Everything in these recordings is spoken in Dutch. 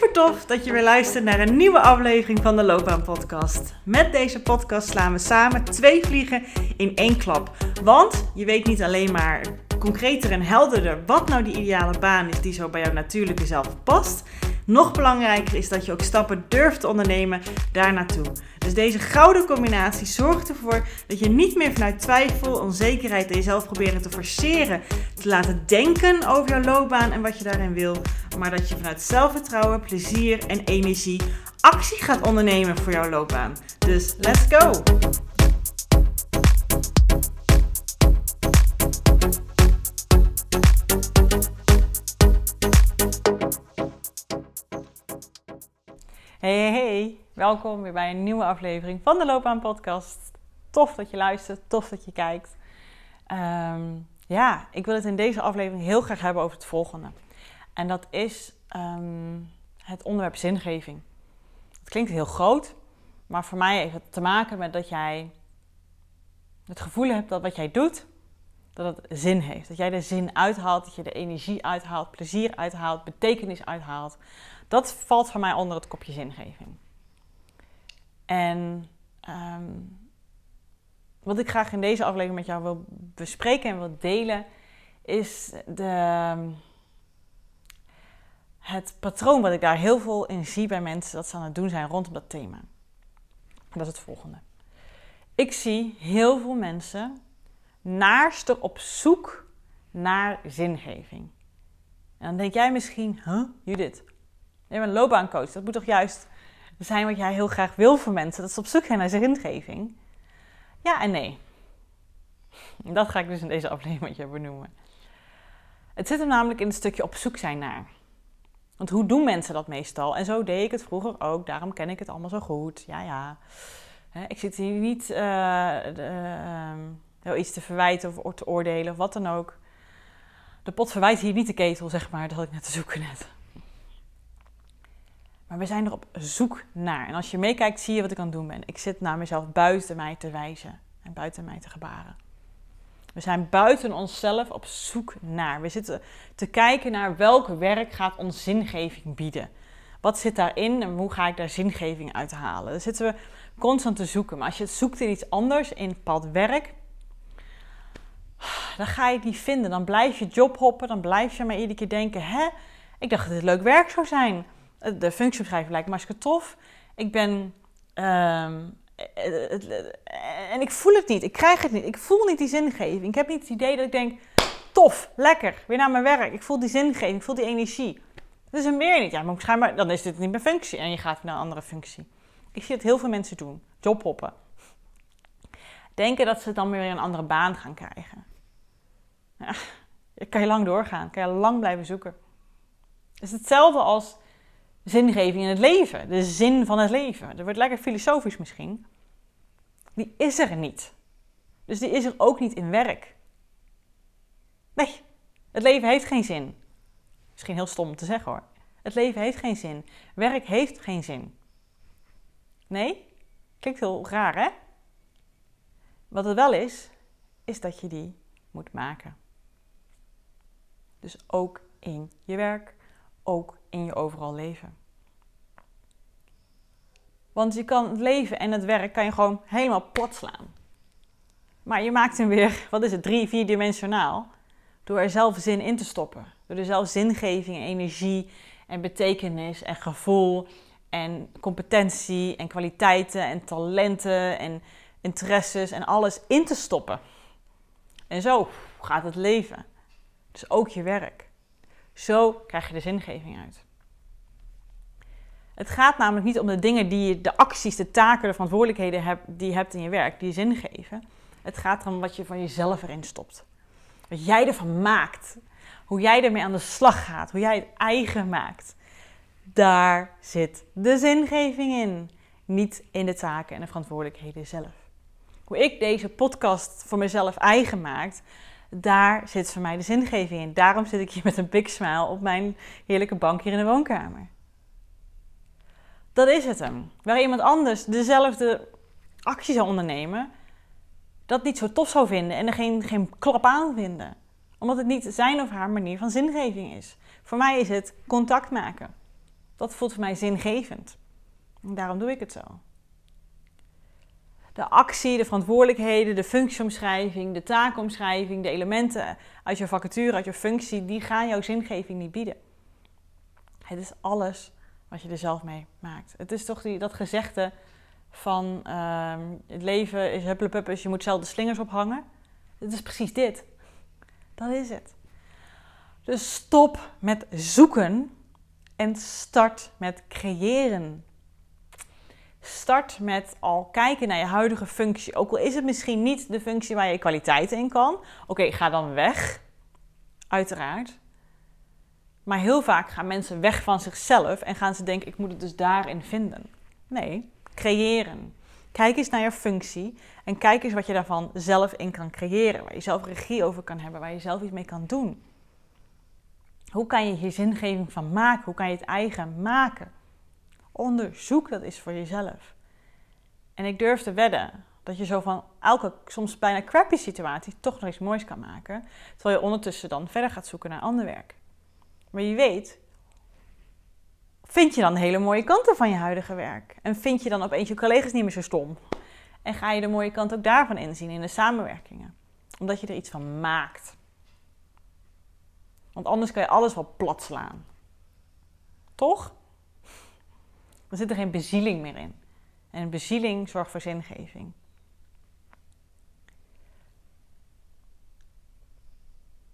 Super tof dat je weer luistert naar een nieuwe aflevering van de Loopbaan Podcast. Met deze podcast slaan we samen twee vliegen in één klap. Want je weet niet alleen maar concreter en helderder wat nou die ideale baan is die zo bij jouw natuurlijke zelf past. Nog belangrijker is dat je ook stappen durft te ondernemen daar naartoe. Dus deze gouden combinatie zorgt ervoor dat je niet meer vanuit twijfel, onzekerheid en jezelf proberen te forceren, te laten denken over jouw loopbaan en wat je daarin wil, maar dat je vanuit zelfvertrouwen, plezier en energie actie gaat ondernemen voor jouw loopbaan. Dus let's go! Hey, hey, hey, welkom weer bij een nieuwe aflevering van de Loopbaan Podcast. Tof dat je luistert, tof dat je kijkt. Ehm, ja, ik wil het in deze aflevering heel graag hebben over het volgende. En dat is ehm, het onderwerp zingeving. Het klinkt heel groot, maar voor mij heeft het te maken met dat jij het gevoel hebt dat wat jij doet, dat het zin heeft. Dat jij de zin uithaalt, dat je de energie uithaalt, plezier uithaalt, betekenis uithaalt. Dat valt voor mij onder het kopje zingeving. En ehm, wat ik graag in deze aflevering met jou wil bespreken en wil delen, is de, het patroon wat ik daar heel veel in zie bij mensen dat ze aan het doen zijn rondom dat thema. Dat is het volgende. Ik zie heel veel mensen naarster op zoek naar zingeving. En dan denk jij misschien, huh, Judith, je bent een loopbaancoach. Dat moet toch juist zijn wat jij heel graag wil voor mensen. Dat ze op zoek zijn naar zingeving. Ja en nee. Dat ga ik dus in deze aflevering je benoemen. Het zit hem namelijk in het stukje op zoek zijn naar. Want hoe doen mensen dat meestal? En zo deed ik het vroeger ook. Daarom ken ik het allemaal zo goed. Ja, ja. Ik zit hier niet uh, iets te verwijten of te oordelen of wat dan ook. De pot verwijt hier niet de ketel, zeg maar. Dat ik net te zoeken net. Maar we zijn er op zoek naar. En als je meekijkt, zie je wat ik aan het doen ben. Ik zit naar mezelf buiten mij te wijzen en buiten mij te gebaren. We zijn buiten onszelf op zoek naar. We zitten te kijken naar welk werk gaat ons zingeving bieden. Wat zit daarin en hoe ga ik daar zingeving uit halen? Daar zitten we constant te zoeken. Maar als je zoekt in iets anders, in bepaald werk, dan ga je het niet vinden. Dan blijf je job hoppen, dan blijf je maar iedere keer denken: hè, ik dacht dat dit leuk werk zou zijn. De functiebeschrijving lijkt me hartstikke tof. Ik ben. Ehm, en ik voel het niet. Ik krijg het niet. Ik voel niet die zingeving. Ik heb niet het idee dat ik denk: tof, lekker, weer naar mijn werk. Ik voel die zingeving, ik voel die energie. Dat is er meer niet. Ja, maar schijnbaar, dan is dit niet mijn functie en je gaat naar een andere functie. Ik zie het heel veel mensen doen: jobhoppen. Denken dat ze dan weer een andere baan gaan krijgen. Ja, kan je lang doorgaan, kan je lang blijven zoeken. Het is hetzelfde als zingeving in het leven, de zin van het leven. Dat wordt lekker filosofisch misschien. Die is er niet. Dus die is er ook niet in werk. Nee, het leven heeft geen zin. Misschien heel stom te zeggen hoor. Het leven heeft geen zin. Werk heeft geen zin. Nee? Klinkt heel raar hè? Wat het wel is, is dat je die moet maken. Dus ook in je werk, ook in je overal leven. Want je kan het leven en het werk kan je gewoon helemaal plat slaan. Maar je maakt hem weer, wat is het, drie, vierdimensionaal. Door er zelf zin in te stoppen. Door er zelf zingeving, energie en betekenis en gevoel en competentie en kwaliteiten en talenten en interesses en alles in te stoppen. En zo gaat het leven. Dus ook je werk. Zo krijg je de zingeving uit. Het gaat namelijk niet om de dingen die je, de acties, de taken, de verantwoordelijkheden hebt, die je hebt in je werk, die zin geven. Het gaat erom wat je van jezelf erin stopt. Wat jij ervan maakt. Hoe jij ermee aan de slag gaat. Hoe jij het eigen maakt. Daar zit de zingeving in. Niet in de taken en de verantwoordelijkheden zelf. Hoe ik deze podcast voor mezelf eigen maak, daar zit voor mij de zingeving in. Daarom zit ik hier met een big smile op mijn heerlijke bank hier in de woonkamer. Dat is het hem. Waar iemand anders dezelfde actie zou ondernemen, dat niet zo tof zou vinden en er geen, geen klap aan vinden. Omdat het niet zijn of haar manier van zingeving is. Voor mij is het contact maken. Dat voelt voor mij zingevend. En daarom doe ik het zo. De actie, de verantwoordelijkheden, de functieomschrijving, de taakomschrijving, de elementen uit je vacature, uit je functie, die gaan jouw zingeving niet bieden. Het is alles wat je er zelf mee maakt. Het is toch die, dat gezegde van ehm, het leven is huppelepuppes, je moet zelf de slingers ophangen. Het is precies dit. Dat is het. Dus stop met zoeken en start met creëren. Start met al kijken naar je huidige functie. Ook al is het misschien niet de functie waar je kwaliteiten in kan. Oké, ga dan weg. Uiteraard. Maar heel vaak gaan mensen weg van zichzelf en gaan ze denken: ik moet het dus daarin vinden. Nee, creëren. Kijk eens naar je functie en kijk eens wat je daarvan zelf in kan creëren. Waar je zelf regie over kan hebben, waar je zelf iets mee kan doen. Hoe kan je hier zingeving van maken? Hoe kan je het eigen maken? Onderzoek dat is voor jezelf. En ik durf te wedden dat je zo van elke soms bijna crappy situatie toch nog iets moois kan maken. Terwijl je ondertussen dan verder gaat zoeken naar ander werk. Maar je weet, vind je dan hele mooie kanten van je huidige werk? En vind je dan opeens je collega's niet meer zo stom? En ga je de mooie kant ook daarvan inzien in de samenwerkingen? Omdat je er iets van maakt. Want anders kan je alles wel plat slaan. Toch? Er zit er geen bezieling meer in. En bezieling zorgt voor zingeving.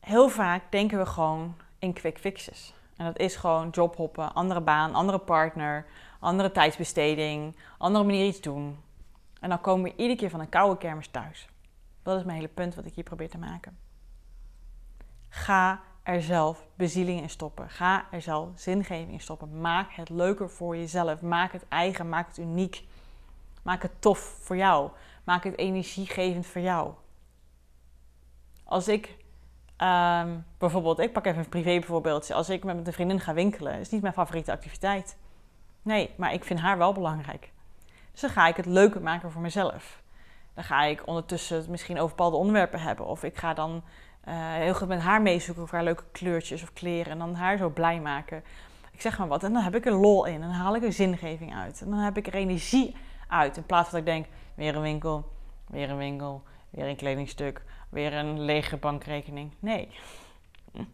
Heel vaak denken we gewoon in quick fixes. En dat is gewoon jobhoppen, andere baan, andere partner, andere tijdsbesteding, andere manier iets doen. En dan komen we iedere keer van een koude kermis thuis. Dat is mijn hele punt wat ik hier probeer te maken. Ga er zelf bezieling in stoppen. Ga er zelf zingeving in stoppen. Maak het leuker voor jezelf. Maak het eigen. Maak het uniek. Maak het tof voor jou. Maak het energiegevend voor jou. Als ik ehm, bijvoorbeeld, ik pak even een privé voorbeeldje. Als ik met een vriendin ga winkelen, is niet mijn favoriete activiteit. Nee, maar ik vind haar wel belangrijk. Dus dan ga ik het leuker maken voor mezelf. Dan ga ik ondertussen het misschien over bepaalde onderwerpen hebben. Of ik ga dan uh, heel goed met haar meezoeken over haar leuke kleurtjes of kleren. En dan haar zo blij maken. Ik zeg maar wat. En dan heb ik er lol in. En dan haal ik er zingeving uit. En dan heb ik er energie uit. In plaats van dat ik denk, weer een winkel, weer een winkel, weer een kledingstuk, weer een lege bankrekening. Nee.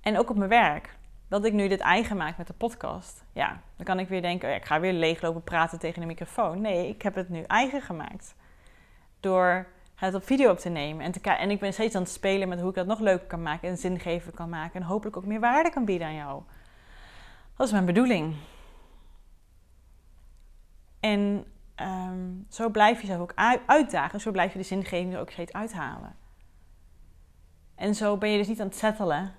En ook op mijn werk. Dat ik nu dit eigen maak met de podcast. Ja, dan kan ik weer denken, oh ja, ik ga weer leeglopen praten tegen de microfoon. Nee, ik heb het nu eigen gemaakt. Door het op video op te nemen. En, te en ik ben steeds aan het spelen met hoe ik dat nog leuker kan maken en zingever kan maken. En hopelijk ook meer waarde kan bieden aan jou. Dat is mijn bedoeling. En ehm, zo blijf je jezelf ook uitdagen. Zo blijf je de zingeving er ook steeds uithalen. En zo ben je dus niet aan het settelen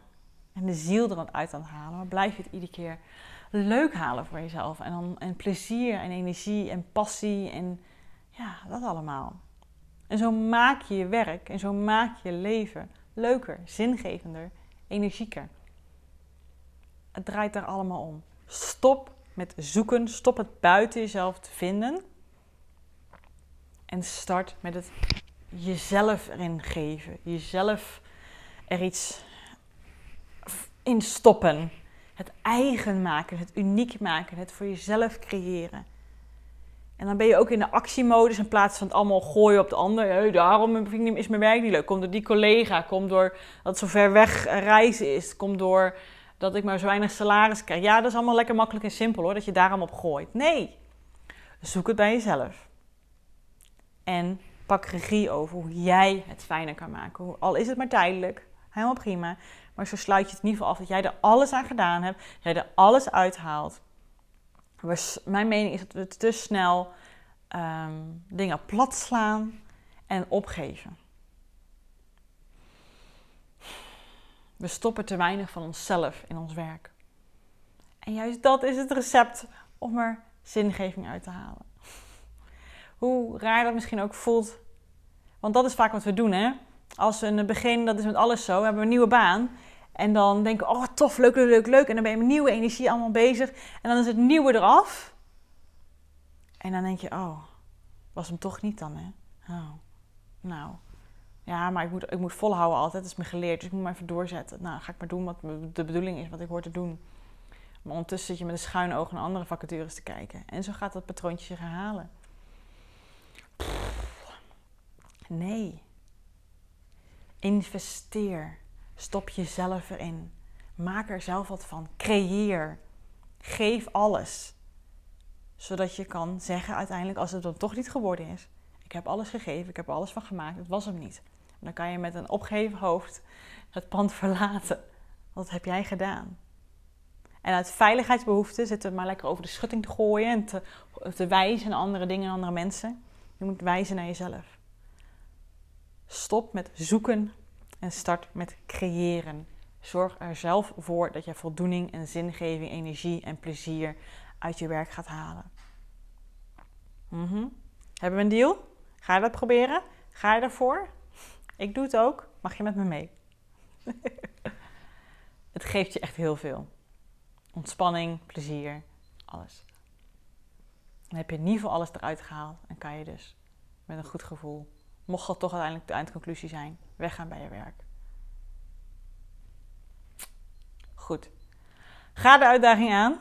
en de ziel er uit aan het halen. Maar blijf je het iedere keer leuk halen voor jezelf. En, dan, en plezier en energie en passie en ja, dat allemaal. En zo maak je je werk en zo maak je je leven leuker, zingevender, energieker. Het draait daar allemaal om. Stop met zoeken, stop het buiten jezelf te vinden. En start met het jezelf erin geven. Jezelf er iets in stoppen. Het eigen maken, het uniek maken, het voor jezelf creëren. En dan ben je ook in de actiemodus in plaats van het allemaal gooien op de ander. Hey, daarom is mijn werk niet leuk. Komt door die collega, komt door dat zo ver weg reizen is. Komt door dat ik maar zo weinig salaris krijg. Ja, dat is allemaal lekker makkelijk en simpel hoor, dat je daarom op gooit. Nee, zoek het bij jezelf. En pak regie over hoe jij het fijner kan maken. Al is het maar tijdelijk, helemaal prima. Maar zo sluit je het in ieder geval af dat jij er alles aan gedaan hebt. Jij er alles uithaalt mijn mening is dat we te snel um, dingen plat slaan en opgeven. We stoppen te weinig van onszelf in ons werk. En juist dat is het recept om er zingeving uit te halen. Hoe raar dat misschien ook voelt. Want dat is vaak wat we doen, hè? Als we in het begin, dat is met alles zo, we hebben een nieuwe baan. En dan denken we, oh tof, leuk, leuk, leuk, leuk. En dan ben je met nieuwe energie allemaal bezig. En dan is het nieuwe eraf. En dan denk je, oh, was hem toch niet dan, hè? Oh, nou. Ja, maar ik moet, ik moet volhouden altijd. Dat is me geleerd. Dus ik moet maar even doorzetten. Nou, ga ik maar doen wat de bedoeling is, wat ik hoor te doen. Maar ondertussen zit je met een schuin oog naar andere vacatures te kijken. En zo gaat dat patroontje zich herhalen. Nee. Investeer. Stop jezelf erin. Maak er zelf wat van. Creëer. Geef alles. Zodat je kan zeggen uiteindelijk, als het dan toch niet geworden is: Ik heb alles gegeven, ik heb er alles van gemaakt, het was hem niet. dan kan je met een opgeheven hoofd het pand verlaten. Wat heb jij gedaan? En uit veiligheidsbehoeften zitten maar lekker over de schutting te gooien en te, wijzen naar andere dingen en andere mensen. Je moet wijzen naar jezelf. Stop met zoeken en start met creëren. Zorg er zelf voor dat je voldoening en zingeving, energie en plezier uit je werk gaat halen. Mhm. Hebben we een deal? Ga je dat proberen? Ga je ervoor? Ik doe het ook. Mag je met me mee? het geeft je echt heel veel. Ontspanning, plezier, alles. Dan heb je in ieder geval alles eruit gehaald en kan je dus met een goed gevoel, mocht dat toch uiteindelijk de eindconclusie zijn, weggaan bij je werk. Goed. Ga de uitdaging aan.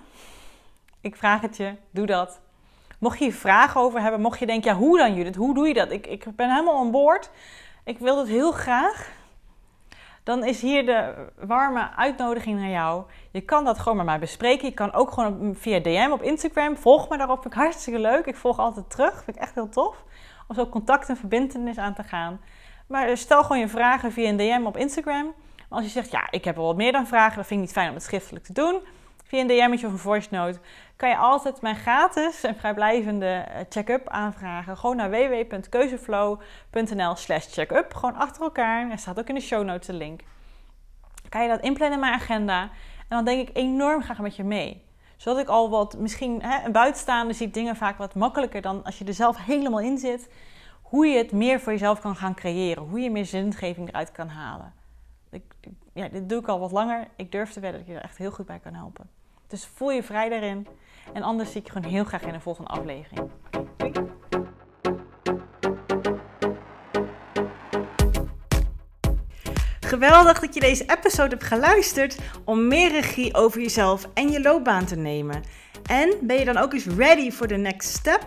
Ik vraag het je, doe dat. Mocht je hier vragen over hebben, mocht je denken, ja, hoe dan Judith? Hoe doe je dat? Ik, ik ben helemaal aan boord. Ik wil het heel graag dan is hier de warme uitnodiging naar jou. Je kan dat gewoon met mij bespreken. Je kan ook gewoon via DM op Instagram. Volg me daarop. Vind ik hartstikke leuk. Ik volg altijd terug. Vind ik echt heel tof. Om zo contact en verbindenis aan te gaan. Maar stel gewoon je vragen via een DM op Instagram. Maar als je zegt, ja, ik heb wel wat meer dan vragen. Dat vind ik niet fijn om het schriftelijk te doen. Via een DM'tje of een voice note kan je altijd mijn gratis en vrijblijvende eh, check-up aanvragen. Gewoon naar www.keuzeflow.nl slash check-up. Gewoon achter elkaar. Er staat ook in de show notes een link. Kan je dat inplannen in mijn agenda. En dan denk ik enorm graag met je mee. Zodat ik al wat, misschien hè, een buitenstaander ziet dingen vaak wat makkelijker dan als je er zelf helemaal in zit. Hoe je het meer voor jezelf kan gaan creëren. Hoe je meer zingeving eruit kan halen. Ik, ja, dit doe ik al wat langer. Ik durf te wedden dat ik je er echt heel goed bij kan helpen. Dus voel je vrij daarin. En anders zie ik je gewoon heel graag in de volgende aflevering. Geweldig dat je deze episode hebt geluisterd om meer regie over jezelf en je loopbaan te nemen. En ben je dan ook eens ready for the next step?